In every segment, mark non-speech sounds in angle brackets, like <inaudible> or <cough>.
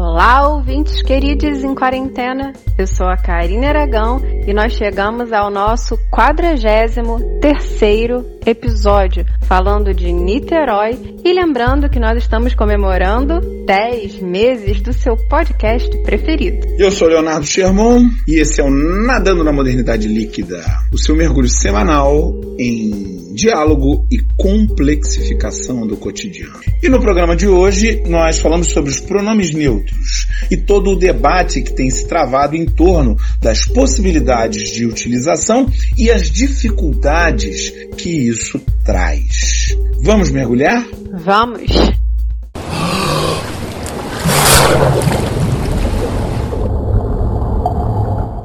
Olá, ouvintes queridos em quarentena. Eu sou a Karine Aragão e nós chegamos ao nosso 43 terceiro episódio, falando de Niterói e lembrando que nós estamos comemorando 10 meses do seu podcast preferido. Eu sou Leonardo Sherman e esse é o Nadando na Modernidade Líquida, o seu mergulho semanal em diálogo e complexificação do cotidiano. E no programa de hoje nós falamos sobre os pronomes neutros e todo o debate que tem se travado em torno das possibilidades de utilização e as dificuldades que isso traz. Vamos mergulhar? Vamos!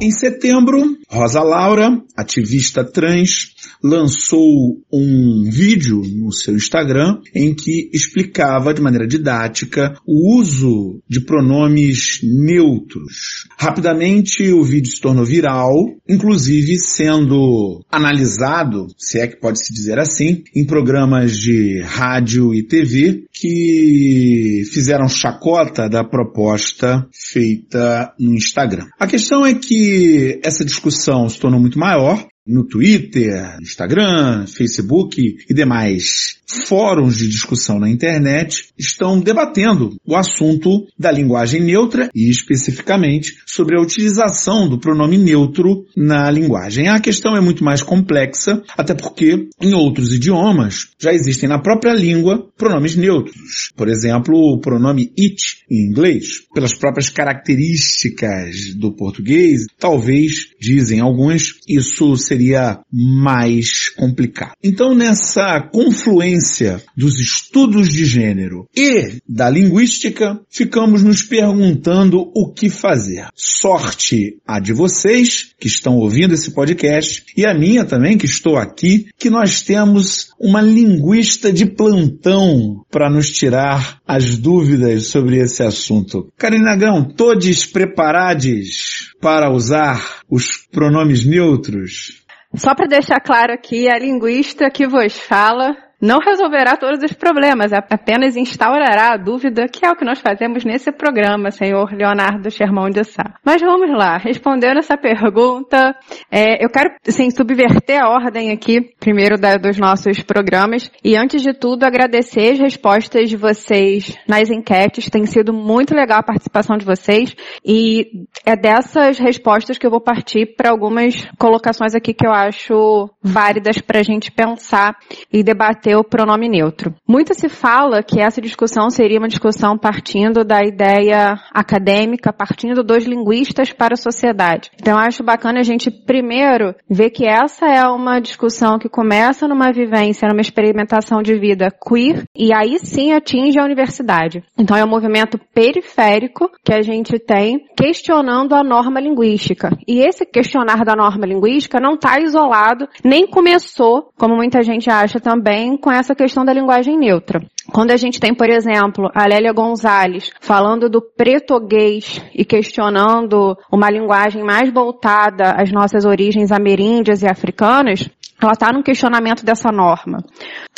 Em setembro, Rosa Laura, ativista trans, lançou um vídeo no seu Instagram em que explicava de maneira didática o uso de pronomes neutros. Rapidamente o vídeo se tornou viral, inclusive sendo analisado, se é que pode se dizer assim, em programas de rádio e TV que fizeram chacota da proposta feita no Instagram. A questão é que essa discussão se tornou muito maior no Twitter, Instagram, Facebook e demais fóruns de discussão na internet estão debatendo o assunto da linguagem neutra e especificamente sobre a utilização do pronome neutro na linguagem. A questão é muito mais complexa, até porque em outros idiomas já existem na própria língua pronomes neutros. Por exemplo, o pronome it em inglês, pelas próprias características do português, talvez, dizem alguns, isso seria mais complicado. Então, nessa confluência dos estudos de gênero e da linguística, ficamos nos perguntando o que fazer. Sorte a de vocês que estão ouvindo esse podcast e a minha também que estou aqui, que nós temos uma linguista de plantão para nos tirar as dúvidas sobre esse assunto. Carinagão, todos preparados para usar os pronomes neutros? Só para deixar claro aqui, a linguista que vos fala não resolverá todos os problemas, apenas instaurará a dúvida, que é o que nós fazemos nesse programa, senhor Leonardo Sherman de Sá. Mas vamos lá, respondendo essa pergunta, é, eu quero, assim, subverter a ordem aqui, primeiro da, dos nossos programas, e antes de tudo agradecer as respostas de vocês nas enquetes, tem sido muito legal a participação de vocês, e é dessas respostas que eu vou partir para algumas colocações aqui que eu acho válidas para a gente pensar e debater o pronome neutro. Muito se fala que essa discussão seria uma discussão partindo da ideia acadêmica, partindo dos linguistas para a sociedade. Então acho bacana a gente primeiro ver que essa é uma discussão que começa numa vivência, numa experimentação de vida queer e aí sim atinge a universidade. Então é um movimento periférico que a gente tem questionando a norma linguística. E esse questionar da norma linguística não está isolado, nem começou, como muita gente acha também, com essa questão da linguagem neutra. Quando a gente tem, por exemplo, a Lélia Gonzalez falando do pretoguês e questionando uma linguagem mais voltada às nossas origens ameríndias e africanas, ela está num questionamento dessa norma.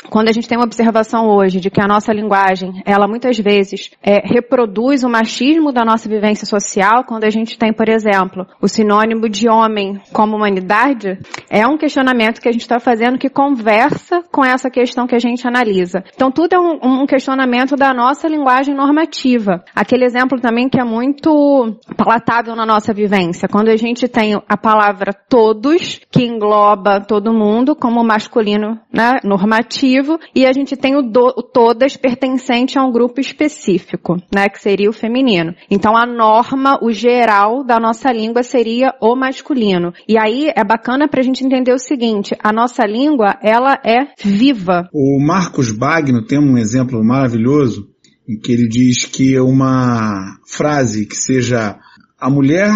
Quando a gente tem uma observação hoje de que a nossa linguagem, ela muitas vezes é, reproduz o machismo da nossa vivência social, quando a gente tem, por exemplo, o sinônimo de homem como humanidade, é um questionamento que a gente está fazendo que conversa com essa questão que a gente analisa. Então tudo é um, um questionamento da nossa linguagem normativa. Aquele exemplo também que é muito palatável na nossa vivência, quando a gente tem a palavra todos, que engloba todo mundo, como masculino né, normativo e a gente tem o, do, o todas pertencente a um grupo específico, né, que seria o feminino. Então a norma, o geral da nossa língua seria o masculino. E aí é bacana para a gente entender o seguinte: a nossa língua ela é viva. O Marcos Bagno tem um exemplo maravilhoso em que ele diz que uma frase que seja a mulher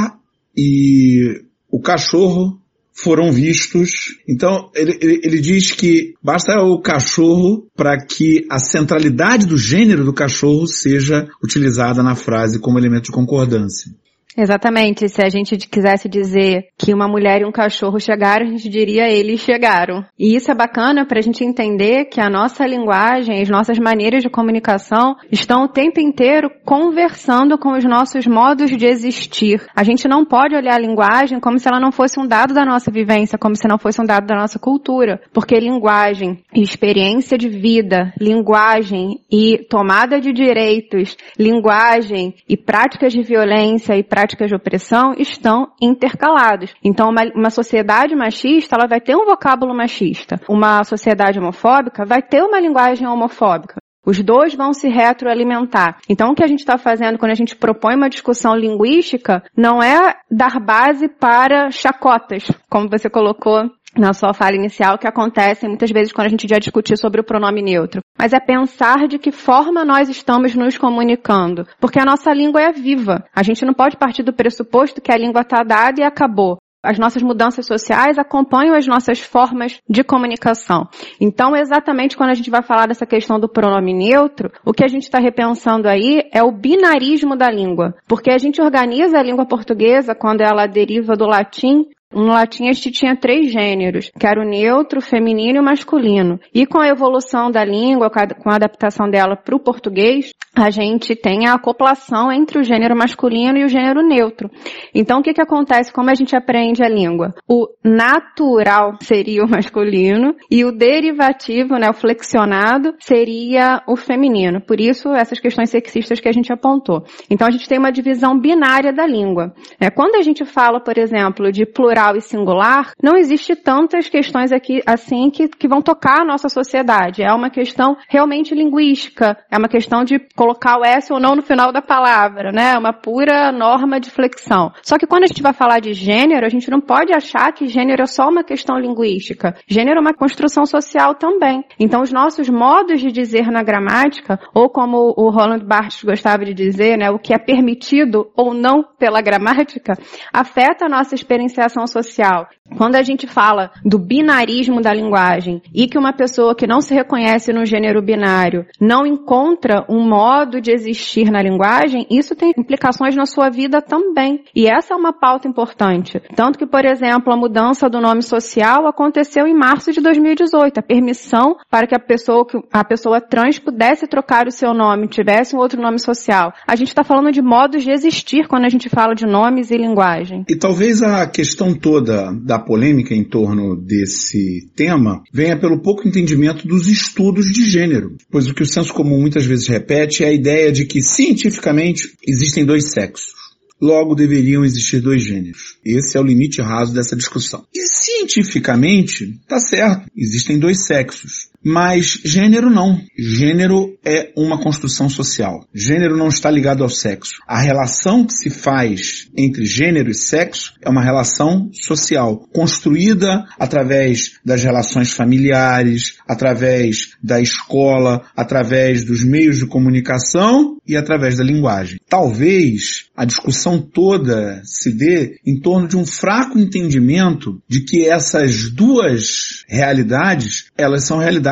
e o cachorro foram vistos. Então, ele, ele, ele diz que basta o cachorro para que a centralidade do gênero do cachorro seja utilizada na frase como elemento de concordância. Exatamente. Se a gente quisesse dizer que uma mulher e um cachorro chegaram, a gente diria eles chegaram. E isso é bacana para a gente entender que a nossa linguagem, as nossas maneiras de comunicação estão o tempo inteiro conversando com os nossos modos de existir. A gente não pode olhar a linguagem como se ela não fosse um dado da nossa vivência, como se não fosse um dado da nossa cultura. Porque linguagem e experiência de vida, linguagem e tomada de direitos, linguagem e práticas de violência e práticas de opressão estão intercalados. Então, uma, uma sociedade machista, ela vai ter um vocábulo machista. Uma sociedade homofóbica vai ter uma linguagem homofóbica. Os dois vão se retroalimentar. Então, o que a gente está fazendo quando a gente propõe uma discussão linguística não é dar base para chacotas, como você colocou na sua fala inicial, que acontece muitas vezes quando a gente já discutir sobre o pronome neutro. Mas é pensar de que forma nós estamos nos comunicando. Porque a nossa língua é viva. A gente não pode partir do pressuposto que a língua está dada e acabou. As nossas mudanças sociais acompanham as nossas formas de comunicação. Então, exatamente quando a gente vai falar dessa questão do pronome neutro, o que a gente está repensando aí é o binarismo da língua. Porque a gente organiza a língua portuguesa quando ela deriva do latim no latim, este tinha três gêneros, que era o neutro, o feminino e o masculino. E com a evolução da língua, com a adaptação dela para o português, a gente tem a acoplação entre o gênero masculino e o gênero neutro. Então, o que, que acontece? Como a gente aprende a língua? O natural seria o masculino e o derivativo, né, o flexionado, seria o feminino. Por isso, essas questões sexistas que a gente apontou. Então, a gente tem uma divisão binária da língua. É, quando a gente fala, por exemplo, de plural plural e singular, não existe tantas questões aqui assim que, que vão tocar a nossa sociedade. É uma questão realmente linguística, é uma questão de colocar o S ou não no final da palavra, né? É uma pura norma de flexão. Só que quando a gente vai falar de gênero, a gente não pode achar que gênero é só uma questão linguística. Gênero é uma construção social também. Então, os nossos modos de dizer na gramática, ou como o Roland Barthes gostava de dizer, né, o que é permitido ou não pela gramática, afeta a nossa experienciação social. Quando a gente fala do binarismo da linguagem e que uma pessoa que não se reconhece no gênero binário não encontra um modo de existir na linguagem, isso tem implicações na sua vida também. E essa é uma pauta importante. Tanto que, por exemplo, a mudança do nome social aconteceu em março de 2018. A permissão para que a pessoa, a pessoa trans pudesse trocar o seu nome, tivesse um outro nome social. A gente está falando de modos de existir quando a gente fala de nomes e linguagem. E talvez a questão toda da polêmica em torno desse tema venha pelo pouco entendimento dos estudos de gênero, pois o que o senso comum muitas vezes repete é a ideia de que cientificamente existem dois sexos. Logo deveriam existir dois gêneros. Esse é o limite raso dessa discussão. E cientificamente, tá certo, existem dois sexos. Mas gênero não. Gênero é uma construção social. Gênero não está ligado ao sexo. A relação que se faz entre gênero e sexo é uma relação social, construída através das relações familiares, através da escola, através dos meios de comunicação e através da linguagem. Talvez a discussão toda se dê em torno de um fraco entendimento de que essas duas realidades, elas são realidades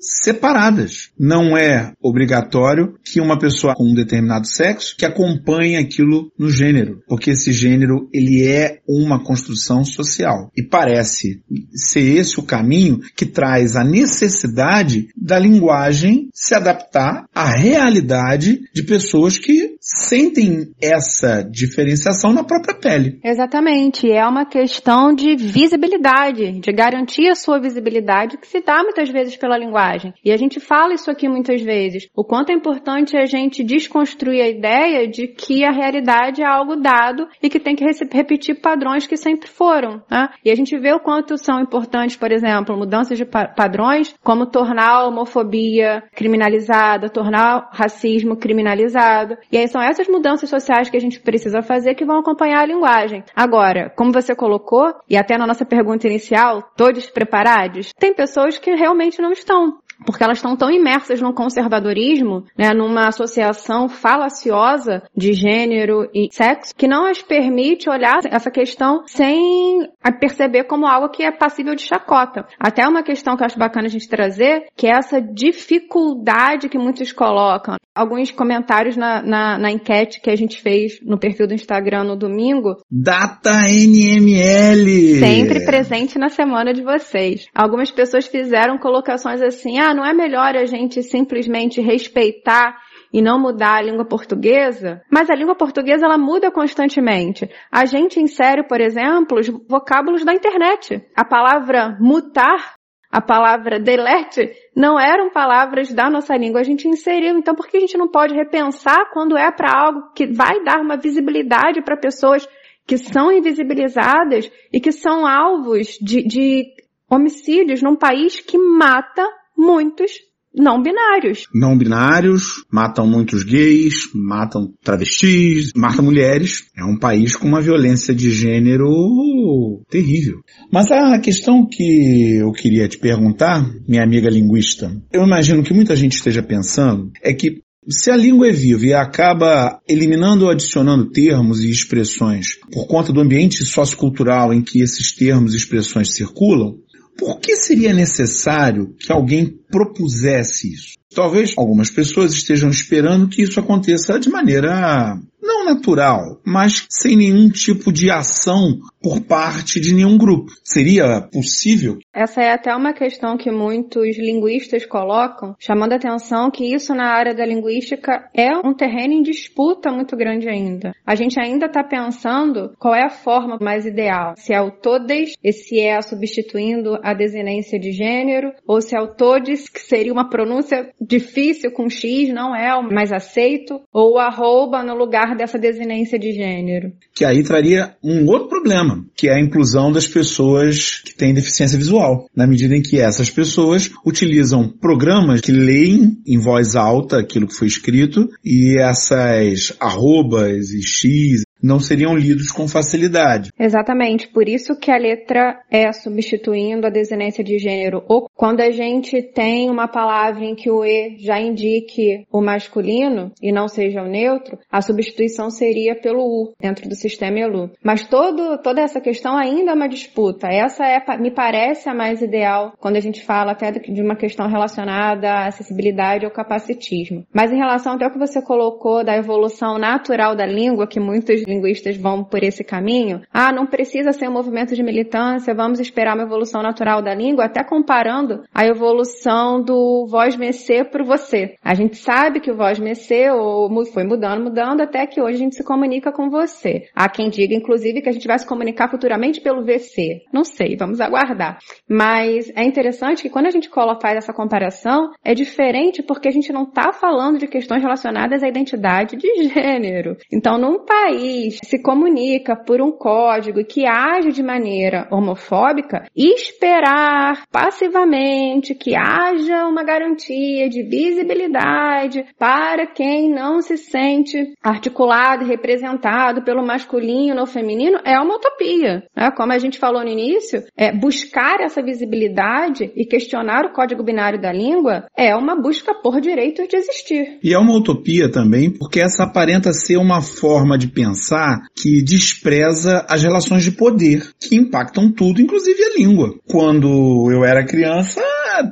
separadas. Não é obrigatório que uma pessoa com um determinado sexo que acompanhe aquilo no gênero, porque esse gênero ele é uma construção social. E parece ser esse o caminho que traz a necessidade da linguagem se adaptar à realidade de pessoas que sentem essa diferenciação na própria pele. Exatamente. É uma questão de visibilidade, de garantir a sua visibilidade que se dá muitas vezes pela linguagem. E a gente fala isso aqui muitas vezes. O quanto é importante a gente desconstruir a ideia de que a realidade é algo dado e que tem que repetir padrões que sempre foram. Né? E a gente vê o quanto são importantes, por exemplo, mudanças de padrões, como tornar a homofobia criminalizada, tornar o racismo criminalizado. E aí são essas mudanças sociais que a gente precisa fazer que vão acompanhar a linguagem. Agora, como você colocou, e até na nossa pergunta inicial, todos preparados? Tem pessoas que realmente não estão. Porque elas estão tão imersas no conservadorismo, né, numa associação falaciosa de gênero e sexo, que não as permite olhar essa questão sem perceber como algo que é passível de chacota. Até uma questão que eu acho bacana a gente trazer, que é essa dificuldade que muitos colocam. Alguns comentários na, na, na enquete que a gente fez no perfil do Instagram no domingo. Data NML! Sempre presente na semana de vocês. Algumas pessoas fizeram colocações assim, ah, não é melhor a gente simplesmente respeitar e não mudar a língua portuguesa, mas a língua portuguesa ela muda constantemente. A gente insere, por exemplo, os vocábulos da internet. A palavra mutar, a palavra delete, não eram palavras da nossa língua, a gente inseriu. Então, por que a gente não pode repensar quando é para algo que vai dar uma visibilidade para pessoas que são invisibilizadas e que são alvos de, de homicídios num país que mata muitos não binários. Não binários, matam muitos gays, matam travestis, matam mulheres. É um país com uma violência de gênero terrível. Mas a questão que eu queria te perguntar, minha amiga linguista, eu imagino que muita gente esteja pensando é que se a língua é viva e acaba eliminando ou adicionando termos e expressões por conta do ambiente sociocultural em que esses termos e expressões circulam, por que seria necessário que alguém propusesse isso? Talvez algumas pessoas estejam esperando que isso aconteça de maneira não natural, mas sem nenhum tipo de ação por parte de nenhum grupo. Seria possível? Essa é até uma questão que muitos linguistas colocam, chamando a atenção que isso na área da linguística é um terreno em disputa muito grande ainda. A gente ainda está pensando qual é a forma mais ideal. Se é o todes, esse é substituindo a desinência de gênero, ou se é o todes, que seria uma pronúncia difícil com X, não é o mais aceito, ou arroba no lugar dessa desinência de gênero. Que aí traria um outro problema, que é a inclusão das pessoas que têm deficiência visual, na medida em que essas pessoas utilizam programas que leem em voz alta aquilo que foi escrito e essas arrobas e X não seriam lidos com facilidade. Exatamente, por isso que a letra é substituindo a desinência de gênero. Ou quando a gente tem uma palavra em que o E já indique o masculino e não seja o neutro, a substituição seria pelo U dentro do sistema ELU. Mas todo, toda essa questão ainda é uma disputa. Essa é, me parece a mais ideal quando a gente fala até de uma questão relacionada à acessibilidade ou capacitismo. Mas em relação até ao que você colocou da evolução natural da língua, que muitos linguistas vão por esse caminho, ah, não precisa ser um movimento de militância, vamos esperar uma evolução natural da língua, até comparando a evolução do voz mecê para você. A gente sabe que o voz mecê foi mudando, mudando, até que hoje a gente se comunica com você. Há quem diga, inclusive, que a gente vai se comunicar futuramente pelo VC. Não sei, vamos aguardar. Mas é interessante que quando a gente faz essa comparação, é diferente porque a gente não está falando de questões relacionadas à identidade de gênero. Então, num país país se comunica por um código que age de maneira homofóbica, esperar passivamente que haja uma garantia de visibilidade para quem não se sente articulado e representado pelo masculino ou feminino é uma utopia. Né? Como a gente falou no início, é buscar essa visibilidade e questionar o código binário da língua é uma busca por direito de existir. E é uma utopia também, porque essa aparenta ser uma forma de pensar pensar que despreza as relações de poder, que impactam tudo, inclusive a língua. Quando eu era criança,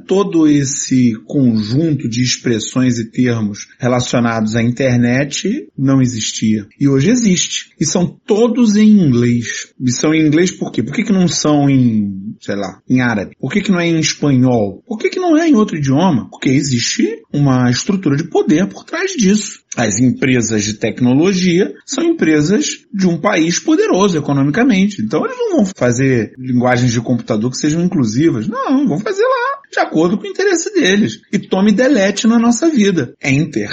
todo esse conjunto de expressões e termos relacionados à internet não existia. E hoje existe. E são todos em inglês. E são em inglês por quê? Por que, que não são em, sei lá, em árabe? Por que, que não é em espanhol? Por que, que não é em outro idioma? Porque existe uma estrutura de poder por trás disso. As empresas de tecnologia são empresas de um país poderoso economicamente. Então eles não vão fazer linguagens de computador que sejam inclusivas. Não, vão fazer lá de acordo com o interesse deles. E tome delete na nossa vida. Enter.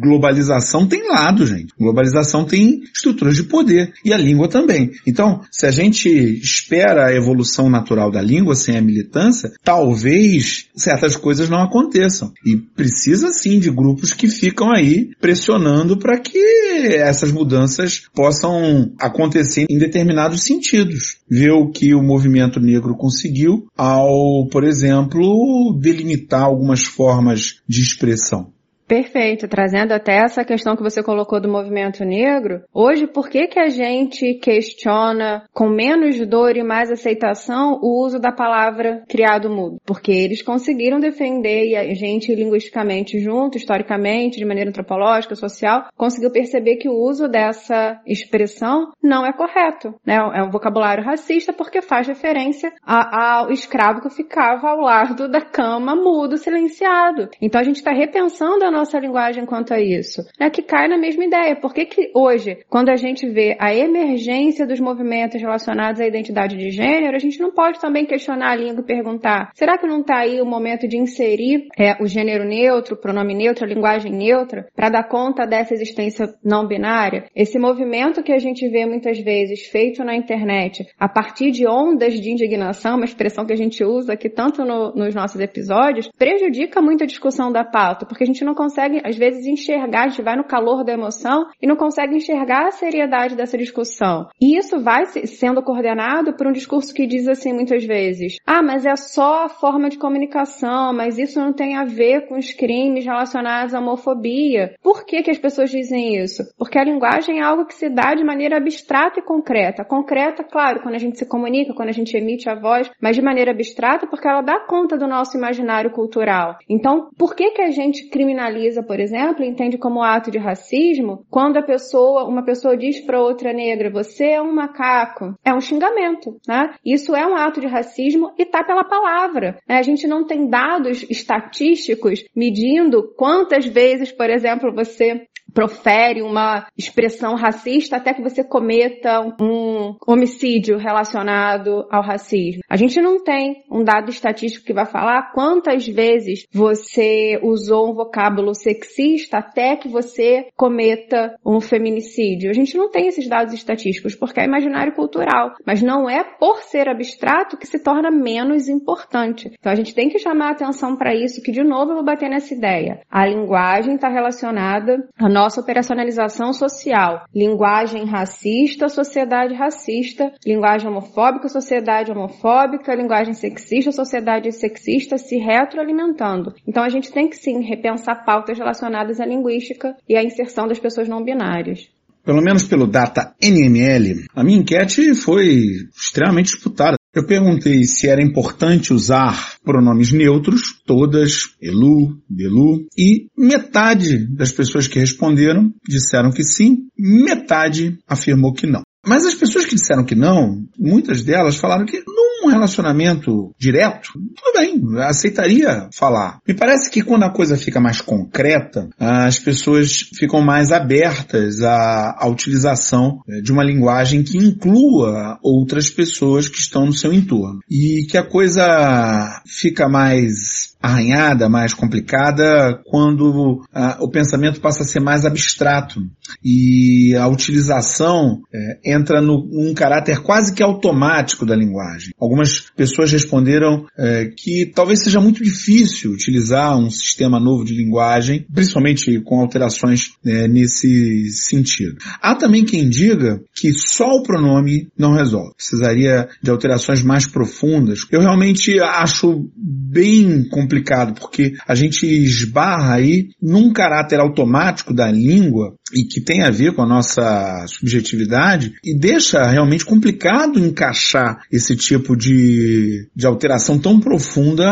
Globalização tem lado, gente. Globalização tem estruturas de poder. E a língua também. Então, se a gente espera a evolução natural da língua sem a militância, talvez certas coisas não aconteçam. E precisa sim de grupos que ficam aí pressionando para que essas mudanças possam acontecer em determinados sentidos. Ver o que o movimento negro conseguiu ao, por exemplo, delimitar algumas formas de expressão. Perfeito, trazendo até essa questão que você colocou do movimento negro. Hoje, por que que a gente questiona com menos dor e mais aceitação o uso da palavra criado mudo? Porque eles conseguiram defender e a gente linguisticamente junto, historicamente, de maneira antropológica, social, conseguiu perceber que o uso dessa expressão não é correto, né? É um vocabulário racista porque faz referência ao escravo que ficava ao lado da cama mudo, silenciado. Então a gente está repensando a nossa linguagem quanto a isso? É que cai na mesma ideia. Por que, que hoje, quando a gente vê a emergência dos movimentos relacionados à identidade de gênero, a gente não pode também questionar a língua e perguntar: será que não está aí o momento de inserir é, o gênero neutro, o pronome neutro, a linguagem neutra, para dar conta dessa existência não binária? Esse movimento que a gente vê muitas vezes feito na internet a partir de ondas de indignação, uma expressão que a gente usa aqui tanto no, nos nossos episódios, prejudica muito a discussão da pauta, porque a gente não consegue consegue, às vezes, enxergar, a gente vai no calor da emoção e não consegue enxergar a seriedade dessa discussão. E isso vai sendo coordenado por um discurso que diz assim muitas vezes: ah, mas é só a forma de comunicação, mas isso não tem a ver com os crimes relacionados à homofobia. Por que, que as pessoas dizem isso? Porque a linguagem é algo que se dá de maneira abstrata e concreta. Concreta, claro, quando a gente se comunica, quando a gente emite a voz, mas de maneira abstrata porque ela dá conta do nosso imaginário cultural. Então, por que, que a gente criminaliza analisa, por exemplo, entende como ato de racismo quando a pessoa, uma pessoa diz para outra negra, você é um macaco. É um xingamento, né? Isso é um ato de racismo e tá pela palavra. Né? A gente não tem dados estatísticos medindo quantas vezes, por exemplo, você profere uma expressão racista até que você cometa um homicídio relacionado ao racismo. A gente não tem um dado estatístico que vai falar quantas vezes você usou um vocábulo sexista até que você cometa um feminicídio. A gente não tem esses dados estatísticos porque é imaginário cultural, mas não é por ser abstrato que se torna menos importante. Então a gente tem que chamar atenção para isso, que de novo eu vou bater nessa ideia. A linguagem está relacionada a nossa operacionalização social. Linguagem racista, sociedade racista. Linguagem homofóbica, sociedade homofóbica. Linguagem sexista, sociedade sexista se retroalimentando. Então a gente tem que sim repensar pautas relacionadas à linguística e à inserção das pessoas não binárias pelo menos pelo Data NML, a minha enquete foi extremamente disputada. Eu perguntei se era importante usar pronomes neutros, todas, elu, belu, e metade das pessoas que responderam disseram que sim, metade afirmou que não. Mas as pessoas que disseram que não, muitas delas falaram que num relacionamento direto, tudo bem, aceitaria falar. Me parece que quando a coisa fica mais concreta, as pessoas ficam mais abertas à, à utilização é, de uma linguagem que inclua outras pessoas que estão no seu entorno. E que a coisa fica mais arranhada, mais complicada, quando ah, o pensamento passa a ser mais abstrato e a utilização é, entra num caráter quase que automático da linguagem. Algumas pessoas responderam é, que talvez seja muito difícil utilizar um sistema novo de linguagem, principalmente com alterações é, nesse sentido. Há também quem diga que só o pronome não resolve, precisaria de alterações mais profundas. Eu realmente acho bem complicado, porque a gente esbarra aí num caráter automático da língua e que tem a ver com a nossa subjetividade e deixa realmente complicado encaixar esse tipo de, de alteração tão profunda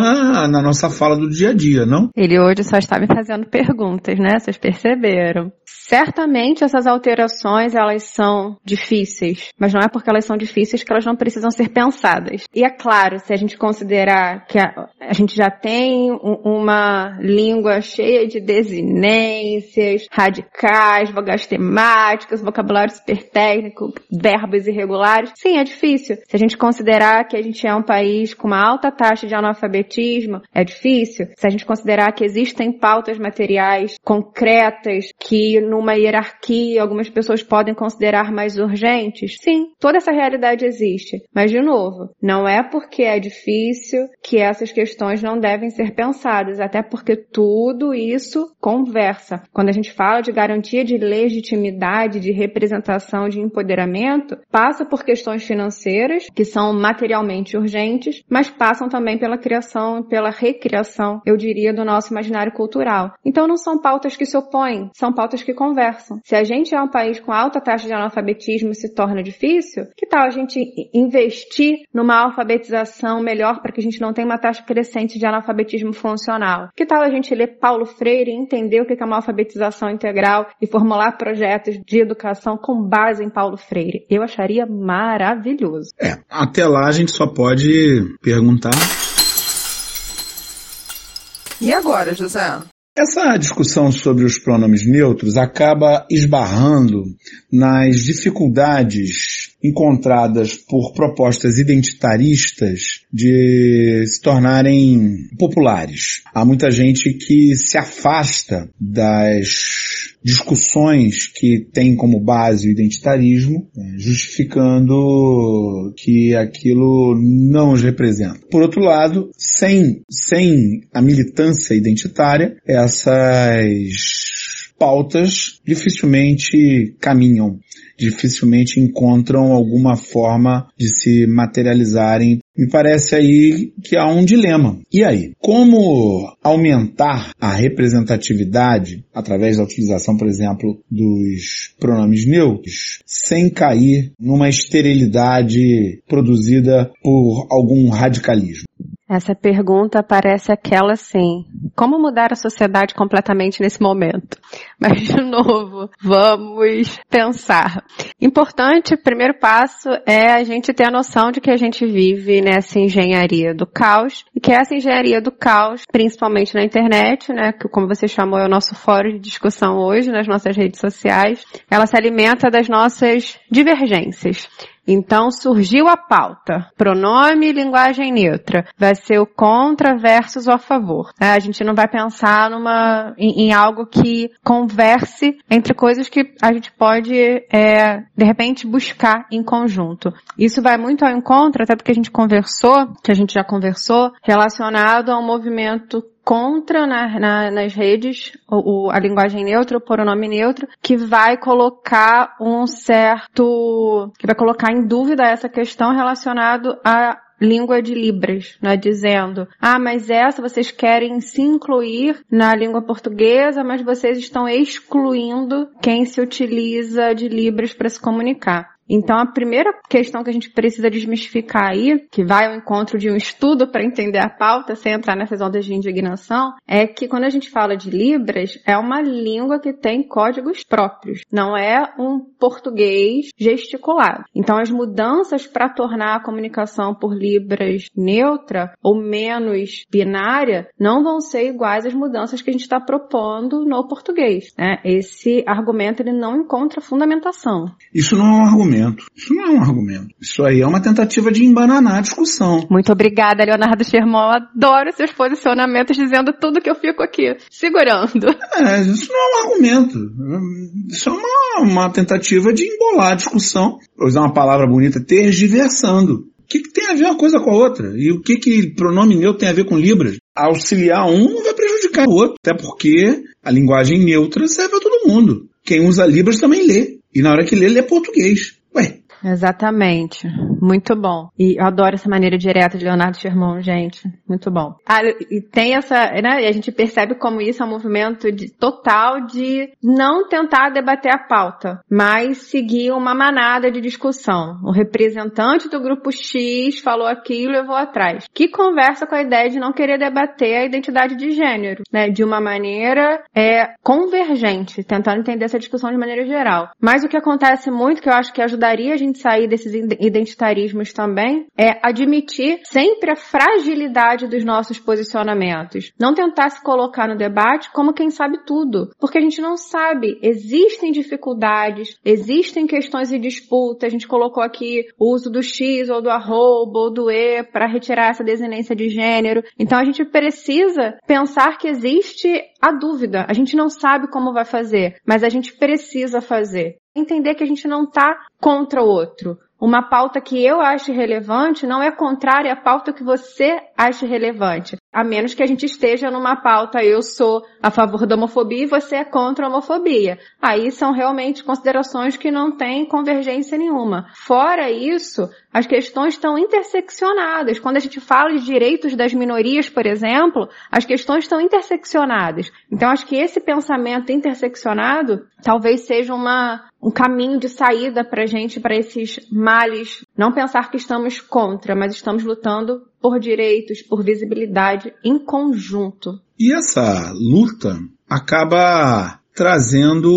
na nossa fala do dia a dia, não? Ele hoje só está me fazendo perguntas, né? Vocês perceberam? Certamente essas alterações elas são difíceis, mas não é porque elas são difíceis que elas não precisam ser pensadas. E é claro, se a gente considerar que a, a gente já tem uma língua cheia de desinências radicais, vogais temáticas, vocabulário super técnico, verbos irregulares, sim, é difícil. Se a gente considerar que a gente é um país com uma alta taxa de analfabetismo, é difícil. Se a gente considerar que existem pautas materiais concretas que numa hierarquia algumas pessoas podem considerar mais urgentes, sim, toda essa realidade existe. Mas de novo, não é porque é difícil que essas questões não devem ser pensadas, até porque tudo isso conversa. Quando a gente fala de garantia de de legitimidade, de representação, de empoderamento, passa por questões financeiras, que são materialmente urgentes, mas passam também pela criação, pela recriação, eu diria, do nosso imaginário cultural. Então não são pautas que se opõem, são pautas que conversam. Se a gente é um país com alta taxa de analfabetismo se torna difícil, que tal a gente investir numa alfabetização melhor para que a gente não tenha uma taxa crescente de analfabetismo funcional? Que tal a gente ler Paulo Freire e entender o que é uma alfabetização integral e formular projetos de educação com base em Paulo Freire? Eu acharia maravilhoso. É, até lá a gente só pode perguntar. E agora, José? Essa discussão sobre os pronomes neutros acaba esbarrando nas dificuldades encontradas por propostas identitaristas de se tornarem populares. Há muita gente que se afasta das discussões que têm como base o identitarismo, né, justificando que aquilo não os representa. Por outro lado, sem, sem a militância identitária, essas pautas dificilmente caminham dificilmente encontram alguma forma de se materializarem. Me parece aí que há um dilema. E aí? Como aumentar a representatividade através da utilização, por exemplo, dos pronomes neutros, sem cair numa esterilidade produzida por algum radicalismo? Essa pergunta parece aquela assim: como mudar a sociedade completamente nesse momento? <laughs> Mas, de novo, vamos pensar. Importante, primeiro passo é a gente ter a noção de que a gente vive nessa engenharia do caos, e que essa engenharia do caos, principalmente na internet, né, que como você chamou é o nosso fórum de discussão hoje nas nossas redes sociais, ela se alimenta das nossas divergências. Então surgiu a pauta. Pronome e linguagem neutra. Vai ser o contra versus o a favor. É, a gente não vai pensar numa, em, em, algo que converse entre coisas que a gente pode, é, de repente, buscar em conjunto. Isso vai muito ao encontro, até porque a gente conversou, que a gente já conversou, relacionado a um movimento contra na, na, nas redes o, o, a linguagem neutra, o pronome neutro, que vai colocar um certo, que vai colocar em dúvida essa questão relacionado à língua de Libras, né, dizendo, ah, mas essa vocês querem se incluir na língua portuguesa, mas vocês estão excluindo quem se utiliza de Libras para se comunicar. Então, a primeira questão que a gente precisa desmistificar aí, que vai ao encontro de um estudo para entender a pauta, sem entrar nessas ondas de indignação, é que quando a gente fala de Libras, é uma língua que tem códigos próprios, não é um português gesticulado. Então, as mudanças para tornar a comunicação por Libras neutra ou menos binária não vão ser iguais às mudanças que a gente está propondo no português. Né? Esse argumento ele não encontra fundamentação. Isso não é um argumento argumento. Isso não é um argumento. Isso aí é uma tentativa de embananar a discussão. Muito obrigada, Leonardo Sherman. adoro seus posicionamentos dizendo tudo que eu fico aqui segurando. É, isso não é um argumento. Isso é uma, uma tentativa de embolar a discussão. Vou usar uma palavra bonita, tergiversando. O que, que, tem a ver uma coisa com a outra? E o que, que pronome neutro tem a ver com Libras? Auxiliar um não vai prejudicar o outro. Até porque a linguagem neutra serve a todo mundo. Quem usa Libras também lê. E na hora que lê, lê português. Exatamente. Muito bom. E eu adoro essa maneira direta de Leonardo Sherman, gente. Muito bom. Ah, e tem essa, né? E a gente percebe como isso é um movimento de, total de não tentar debater a pauta, mas seguir uma manada de discussão. O representante do grupo X falou aquilo e eu vou atrás. Que conversa com a ideia de não querer debater a identidade de gênero, né? De uma maneira é, convergente, tentando entender essa discussão de maneira geral. Mas o que acontece muito, que eu acho que ajudaria a gente sair desses identitarismos também, é admitir sempre a fragilidade dos nossos posicionamentos. Não tentar se colocar no debate como quem sabe tudo. Porque a gente não sabe. Existem dificuldades, existem questões e disputas. A gente colocou aqui o uso do X ou do arroba ou do E para retirar essa desinência de gênero. Então a gente precisa pensar que existe a dúvida. A gente não sabe como vai fazer, mas a gente precisa fazer entender que a gente não está contra o outro. Uma pauta que eu acho relevante não é contrária à pauta que você acha relevante. A menos que a gente esteja numa pauta, eu sou a favor da homofobia e você é contra a homofobia. Aí são realmente considerações que não têm convergência nenhuma. Fora isso, as questões estão interseccionadas. Quando a gente fala de direitos das minorias, por exemplo, as questões estão interseccionadas. Então acho que esse pensamento interseccionado talvez seja uma, um caminho de saída para gente, para esses males. Não pensar que estamos contra, mas estamos lutando por direitos, por visibilidade em conjunto. E essa luta acaba trazendo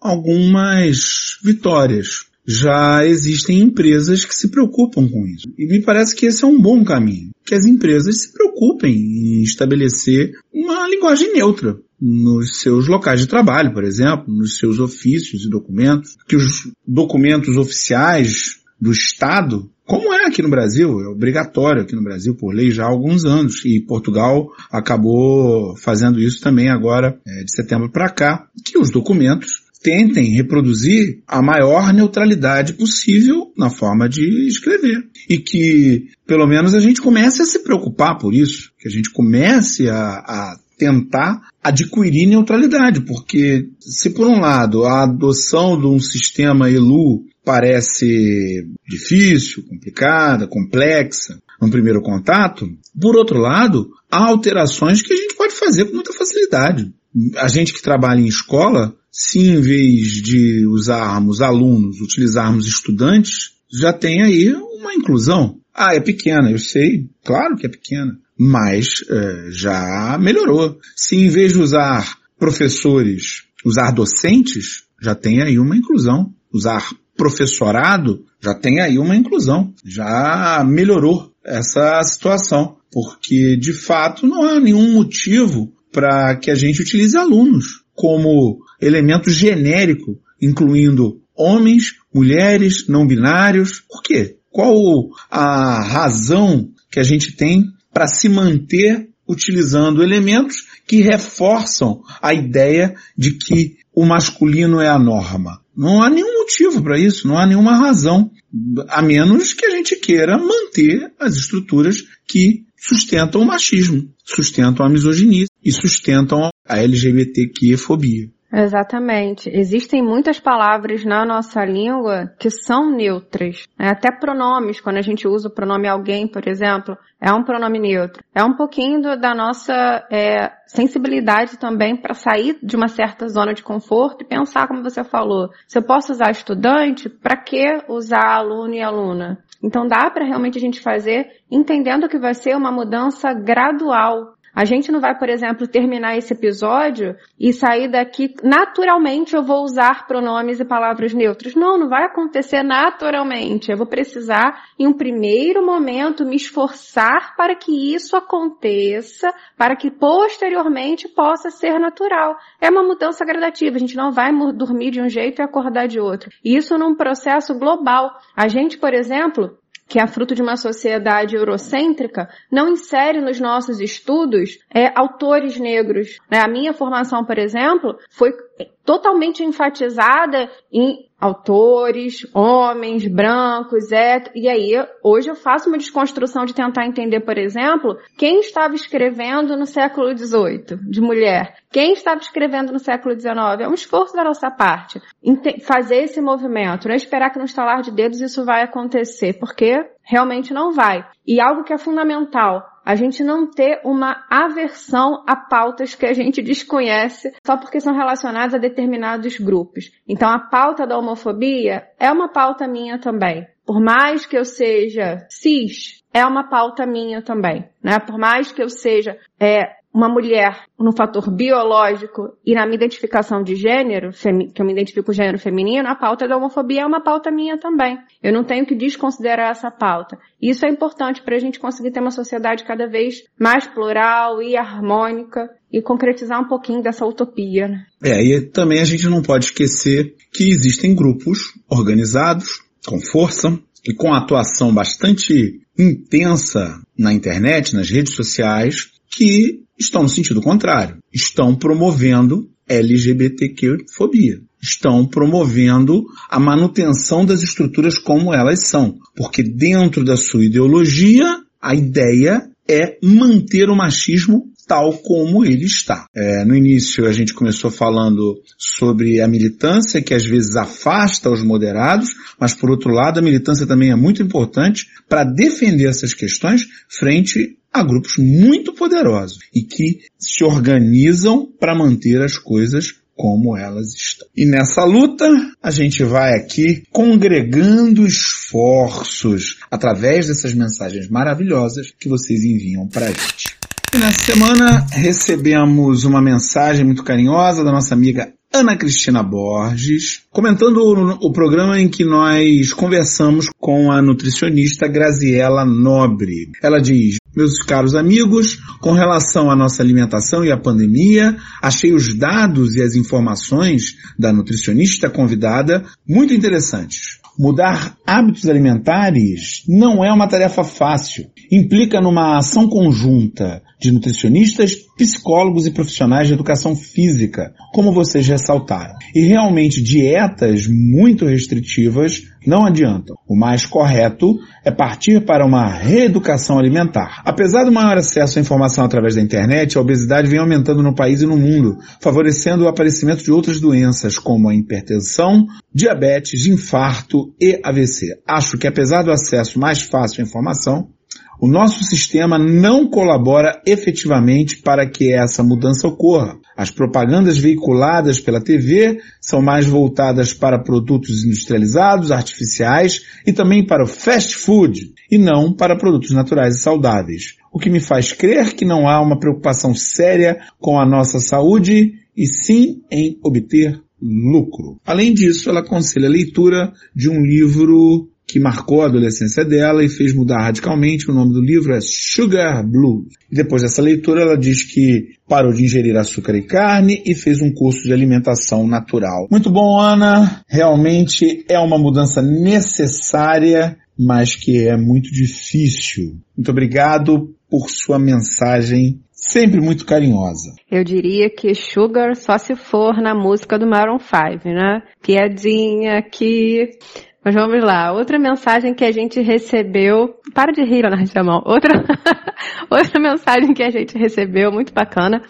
algumas vitórias já existem empresas que se preocupam com isso. E me parece que esse é um bom caminho. Que as empresas se preocupem em estabelecer uma linguagem neutra nos seus locais de trabalho, por exemplo, nos seus ofícios e documentos, que os documentos oficiais do Estado, como é aqui no Brasil, é obrigatório aqui no Brasil por lei já há alguns anos, e Portugal acabou fazendo isso também agora é, de setembro para cá, que os documentos tentem reproduzir a maior neutralidade possível na forma de escrever. E que, pelo menos, a gente comece a se preocupar por isso, que a gente comece a, a tentar adquirir neutralidade, porque se por um lado a adoção de um sistema ELU parece difícil, complicada, complexa, no primeiro contato, por outro lado, há alterações que a gente pode fazer com muita facilidade. A gente que trabalha em escola se em vez de usarmos alunos, utilizarmos estudantes, já tem aí uma inclusão. Ah, é pequena, eu sei, claro que é pequena, mas é, já melhorou. Se em vez de usar professores, usar docentes, já tem aí uma inclusão. Usar professorado, já tem aí uma inclusão. Já melhorou essa situação, porque de fato não há nenhum motivo para que a gente utilize alunos como elemento genérico, incluindo homens, mulheres, não binários. Por quê? Qual a razão que a gente tem para se manter utilizando elementos que reforçam a ideia de que o masculino é a norma? Não há nenhum motivo para isso, não há nenhuma razão, a menos que a gente queira manter as estruturas que sustentam o machismo, sustentam a misoginia e sustentam a LGBTQ-fobia. Exatamente. Existem muitas palavras na nossa língua que são neutras. Né? Até pronomes, quando a gente usa o pronome alguém, por exemplo, é um pronome neutro. É um pouquinho do, da nossa é, sensibilidade também para sair de uma certa zona de conforto e pensar, como você falou, se eu posso usar estudante, para que usar aluno e aluna? Então dá para realmente a gente fazer entendendo que vai ser uma mudança gradual a gente não vai, por exemplo, terminar esse episódio e sair daqui naturalmente eu vou usar pronomes e palavras neutros. Não, não vai acontecer naturalmente. Eu vou precisar, em um primeiro momento, me esforçar para que isso aconteça, para que posteriormente possa ser natural. É uma mudança gradativa. A gente não vai dormir de um jeito e acordar de outro. Isso num processo global. A gente, por exemplo, que é fruto de uma sociedade eurocêntrica, não insere nos nossos estudos é, autores negros. Né? A minha formação, por exemplo, foi totalmente enfatizada em autores, homens, brancos, héteros. E aí, hoje eu faço uma desconstrução de tentar entender, por exemplo, quem estava escrevendo no século XVIII, de mulher. Quem estava escrevendo no século XIX. É um esforço da nossa parte. Fazer esse movimento, não é esperar que no estalar de dedos isso vai acontecer, porque realmente não vai. E algo que é fundamental, a gente não ter uma aversão a pautas que a gente desconhece só porque são relacionadas a determinados grupos. Então a pauta da homofobia é uma pauta minha também. Por mais que eu seja cis, é uma pauta minha também, né? Por mais que eu seja é, uma mulher no fator biológico e na minha identificação de gênero, que eu me identifico com gênero feminino, a pauta da homofobia é uma pauta minha também. Eu não tenho que desconsiderar essa pauta. Isso é importante para a gente conseguir ter uma sociedade cada vez mais plural e harmônica e concretizar um pouquinho dessa utopia. Né? É, e também a gente não pode esquecer que existem grupos organizados, com força e com atuação bastante intensa na internet, nas redes sociais, que estão no sentido contrário. Estão promovendo LGBTQ-fobia. Estão promovendo a manutenção das estruturas como elas são. Porque dentro da sua ideologia, a ideia é manter o machismo tal como ele está. É, no início a gente começou falando sobre a militância que às vezes afasta os moderados, mas por outro lado a militância também é muito importante para defender essas questões frente a grupos muito poderosos e que se organizam para manter as coisas como elas estão. E nessa luta, a gente vai aqui congregando esforços através dessas mensagens maravilhosas que vocês enviam para a gente. E nessa semana recebemos uma mensagem muito carinhosa da nossa amiga Ana Cristina Borges, comentando o, o, programa em que nós conversamos com a nutricionista Graziela Nobre. Ela diz, meus caros amigos, com relação à nossa alimentação e à pandemia, achei os dados e as informações da nutricionista convidada muito interessantes. Mudar hábitos alimentares não é uma tarefa fácil. Implica numa ação conjunta de nutricionistas, psicólogos e profissionais de educação física, como vocês ressaltaram. E realmente dietas muito restritivas não adiantam. O mais correto é partir para uma reeducação alimentar. Apesar do maior acesso à informação através da internet, a obesidade vem aumentando no país e no mundo, favorecendo o aparecimento de outras doenças como a hipertensão, diabetes, infarto e AVC. Acho que apesar do acesso mais fácil à informação, o nosso sistema não colabora efetivamente para que essa mudança ocorra. As propagandas veiculadas pela TV são mais voltadas para produtos industrializados, artificiais e também para o fast food e não para produtos naturais e saudáveis. O que me faz crer que não há uma preocupação séria com a nossa saúde e sim em obter lucro. Além disso, ela aconselha a leitura de um livro que marcou a adolescência dela e fez mudar radicalmente. O nome do livro é Sugar Blues. E depois dessa leitura, ela diz que parou de ingerir açúcar e carne e fez um curso de alimentação natural. Muito bom, Ana. Realmente é uma mudança necessária, mas que é muito difícil. Muito obrigado por sua mensagem sempre muito carinhosa. Eu diria que Sugar só se for na música do Maroon 5, né? Piadinha que mas vamos lá. Outra mensagem que a gente recebeu. Para de rir, Leonardo Chamão. Outra, <laughs> outra mensagem que a gente recebeu, muito bacana,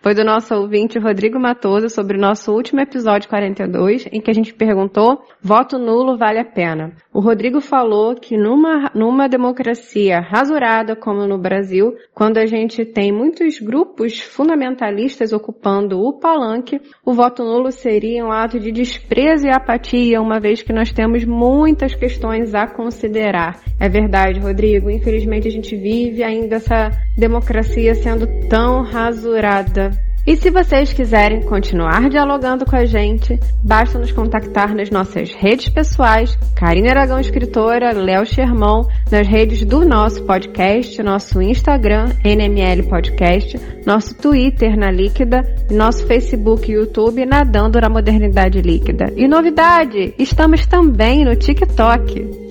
foi do nosso ouvinte Rodrigo Matoso sobre o nosso último episódio 42, em que a gente perguntou: voto nulo vale a pena? O Rodrigo falou que numa, numa democracia rasurada como no Brasil, quando a gente tem muitos grupos fundamentalistas ocupando o palanque, o voto nulo seria um ato de desprezo e apatia, uma vez que nós temos muitas questões a considerar. É verdade, Rodrigo. Infelizmente a gente vive ainda essa democracia sendo tão rasurada. E se vocês quiserem continuar dialogando com a gente, basta nos contactar nas nossas redes pessoais, Karine Aragão Escritora, Léo Shermão, nas redes do nosso podcast, nosso Instagram, NML Podcast, nosso Twitter na Líquida, nosso Facebook e YouTube Nadando na Modernidade Líquida. E novidade, estamos também no TikTok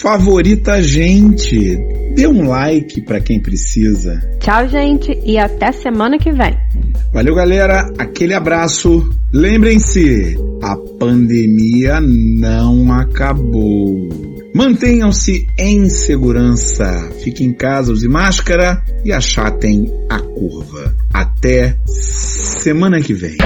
favorita a gente. Dê um like para quem precisa. Tchau, gente, e até semana que vem. Valeu, galera. Aquele abraço. Lembrem-se, a pandemia não acabou. Mantenham-se em segurança. Fiquem em casa, use máscara e achatem a curva. Até semana que vem.